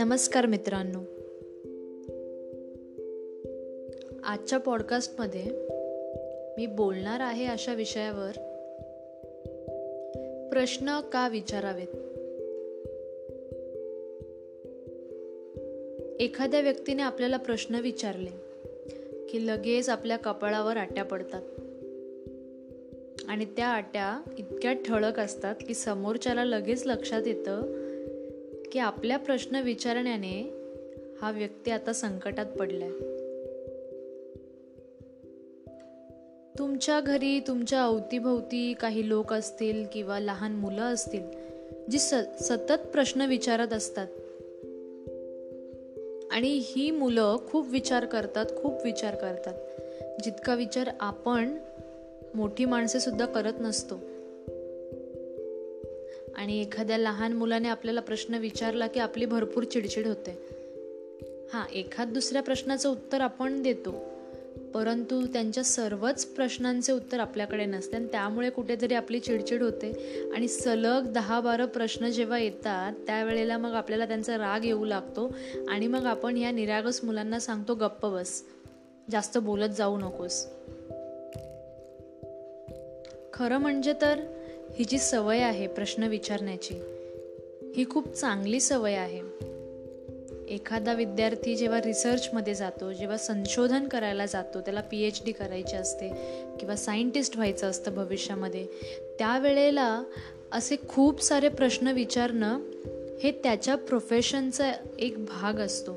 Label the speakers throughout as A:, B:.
A: नमस्कार मित्रांनो. आजच्या पॉडकास्टमध्ये मी बोलणार आहे अशा विषयावर प्रश्न का विचारावेत? एखाद्या व्यक्तीने आपल्याला प्रश्न विचारले की लगेच आपल्या कपाळावर आट्या पडतात. आणि त्या आट्या इतक्या ठळक असतात की समोरच्याला लगेच लक्षात येतं की आपल्या प्रश्न विचारण्याने हा व्यक्ती आता संकटात पडलाय. तुमच्या घरी तुमच्या अवतीभोवती काही लोक असतील किंवा लहान मुलं असतील जी स सतत प्रश्न विचारत असतात. आणि ही मुलं खूप विचार करतात खूप विचार करतात. जितका विचार आपण मोठी माणसे सुद्धा करत नसतो. आणि एखाद्या लहान मुलाने आपल्याला प्रश्न विचारला की आपली भरपूर चिडचिड होते. हां एखाद दुसऱ्या प्रश्नाचं उत्तर आपण देतो परंतु त्यांच्या सर्वच प्रश्नांचे उत्तर आपल्याकडे नसते आणि त्यामुळे कुठेतरी आपली चिडचिड होते आणि सलग दहा बारा प्रश्न जेव्हा येतात त्यावेळेला मग आपल्याला त्यांचा राग येऊ लागतो आणि मग आपण या निरागस मुलांना सांगतो गप्प बस जास्त बोलत जाऊ नकोस. खरं म्हणजे तर ही जी सवय आहे प्रश्न विचारण्याची ही खूप चांगली सवय आहे. एखादा विद्यार्थी जेव्हा रिसर्चमध्ये जातो जेव्हा संशोधन करायला जातो त्याला पी एच डी करायची असते किंवा सायंटिस्ट व्हायचं असतं भविष्यामध्ये त्यावेळेला असे खूप सारे प्रश्न विचारणं हे त्याच्या प्रोफेशनचा एक भाग असतो.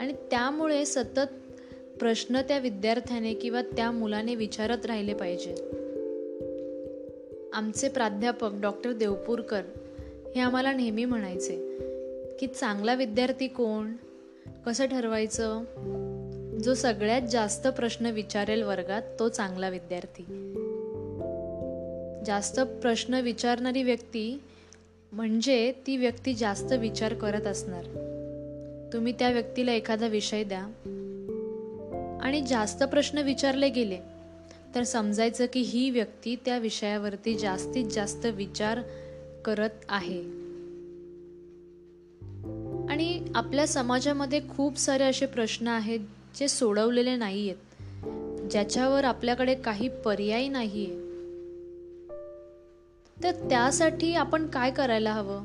A: आणि त्यामुळे सतत प्रश्न त्या विद्यार्थ्याने किंवा त्या मुलाने विचारत राहिले पाहिजे. आमचे प्राध्यापक डॉक्टर देवपूरकर हे आम्हाला नेहमी म्हणायचे की चांगला विद्यार्थी कोण? कसं ठरवायचं? जो सगळ्यात जास्त प्रश्न विचारेल वर्गात तो चांगला विद्यार्थी. जास्त प्रश्न विचारणारी व्यक्ती म्हणजे ती व्यक्ती जास्त विचार करत असणार. तुम्ही त्या व्यक्तीला एखादा विषय द्या. आणि जास्त प्रश्न विचारले गेले तर समजायचं की ही व्यक्ती त्या विषयावरती जास्तीत जास्त विचार करत आहे. आणि आपल्या समाजामध्ये खूप सारे असे प्रश्न आहेत जे सोडवलेले नाही आहेत ज्याच्यावर आपल्याकडे काही पर्याय नाही आहे तर त्यासाठी आपण काय करायला हवं?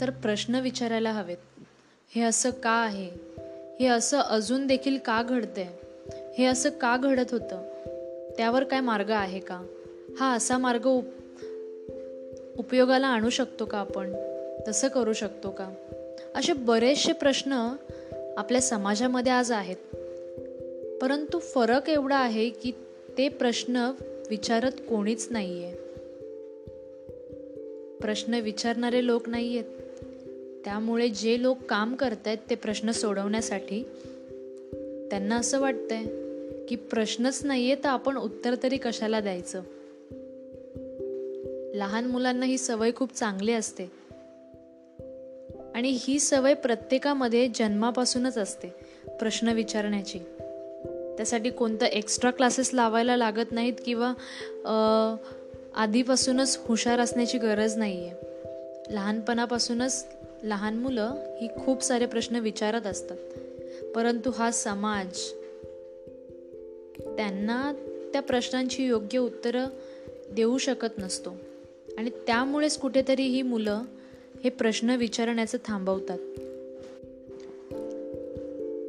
A: तर प्रश्न विचारायला हवेत. हे असं का आहे? हे असं अजून देखील का घडतंय? हे असं का घडत होतं? त्यावर काय मार्ग आहे का? हा असा मार्ग उप उपयोगाला आणू शकतो का आपण? तसं करू शकतो का? असे बरेचसे प्रश्न आपल्या समाजामध्ये आज आहेत. परंतु फरक एवढा आहे की ते प्रश्न विचारत कोणीच नाही आहे प्रश्न विचारणारे लोक नाही आहेत त्यामुळे जे लोक काम करत आहेत ते प्रश्न सोडवण्यासाठी त्यांना असं वाटतंय. की प्रश्नच नाहीये तर आपण उत्तर तरी कशाला द्यायचं? लहान मुलांना ही सवय खूप चांगली असते. आणि ही सवय प्रत्येकामध्ये जन्मापासूनच असते प्रश्न विचारण्याची. त्यासाठी कोणतं एक्स्ट्रा क्लासेस लावायला लागत नाहीत किंवा आधीपासूनच हुशार असण्याची गरज नाही आहे लहानपणापासूनच लहान मुलं ही खूप सारे प्रश्न विचारत असतात. परंतु हा समाज त्यांना त्या प्रश्नांची योग्य उत्तरं देऊ शकत नसतो. आणि त्यामुळेच कुठेतरी ही मुलं हे प्रश्न विचारण्याचं थांबवतात.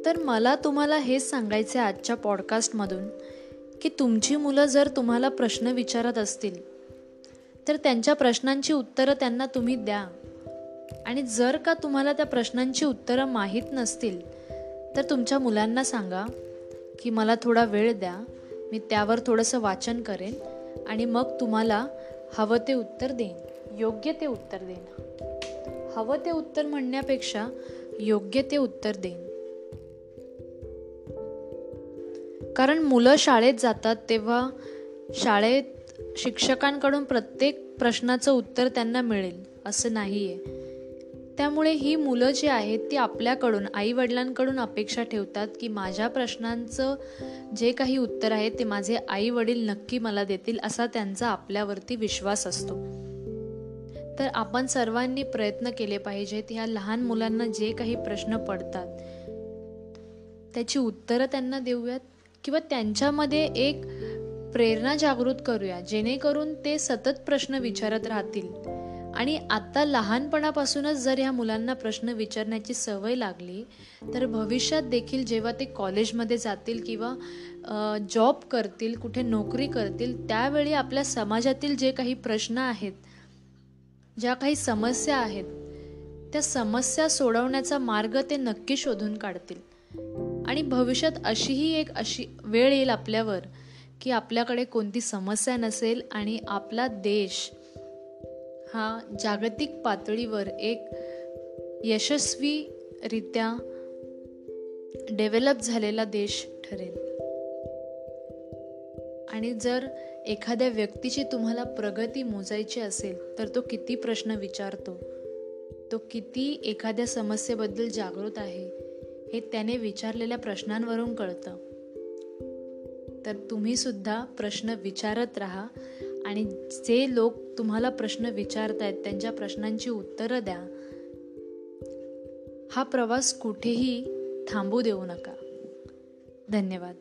A: तर मला तुम्हाला हेच सांगायचे आजच्या पॉडकास्टमधून की तुमची मुलं जर तुम्हाला प्रश्न विचारत असतील तर त्यांच्या प्रश्नांची उत्तरं त्यांना तुम्ही द्या. आणि जर का तुम्हाला त्या प्रश्नांची उत्तरं माहीत नसतील तर तुमच्या मुलांना सांगा. की मला थोडा वेळ द्या मी त्यावर थोडंसं वाचन करेन आणि मग तुम्हाला हवं ते उत्तर देईन योग्य ते उत्तर देईन. हवं ते उत्तर म्हणण्यापेक्षा योग्य ते उत्तर देईन. कारण मुलं शाळेत जातात तेव्हा शाळेत शिक्षकांकडून प्रत्येक प्रश्नाचं उत्तर त्यांना मिळेल असं नाही आहे त्यामुळे ही मुलं जी आहेत ती आपल्याकडून आई वडिलांकडून अपेक्षा ठेवतात की माझ्या प्रश्नांचं जे काही उत्तर आहे ते माझे आई वडील नक्की मला देतील असा त्यांचा आपल्यावरती विश्वास असतो. तर आपण सर्वांनी प्रयत्न केले पाहिजेत ह्या लहान मुलांना जे काही प्रश्न पडतात त्याची उत्तरं त्यांना देऊयात किंवा त्यांच्यामध्ये एक प्रेरणा जागृत करूया जेणेकरून ते सतत प्रश्न विचारत राहतील. आणि आत्ता लहानपणापासूनच जर ह्या मुलांना प्रश्न विचारण्याची सवय लागली तर भविष्यात देखील जेव्हा ते कॉलेजमध्ये जातील किंवा जॉब करतील कुठे नोकरी करतील त्यावेळी आपल्या समाजातील जे काही प्रश्न आहेत ज्या काही समस्या आहेत त्या समस्या सोडवण्याचा मार्ग ते नक्की शोधून काढतील. आणि भविष्यात अशीही एक अशी वेळ येईल आपल्यावर की आपल्याकडे कोणती समस्या नसेल आणि आपला देश हा जागतिक पातळीवर एक यशस्वीरित्या डेव्हलप झालेला देश ठरेल. आणि जर एखाद्या व्यक्तीची तुम्हाला प्रगती मोजायची असेल तर तो किती प्रश्न विचारतो तो किती एखाद्या समस्येबद्दल जागृत आहे हे त्याने विचारलेल्या प्रश्नांवरून कळतं. तर तुम्ही सुद्धा प्रश्न विचारत राहा आणि जे लोक तुम्हाला प्रश्न विचारतायत त्यांच्या प्रश्नांची उत्तरं द्या. हा प्रवास कुठेही थांबू देऊ नका. धन्यवाद.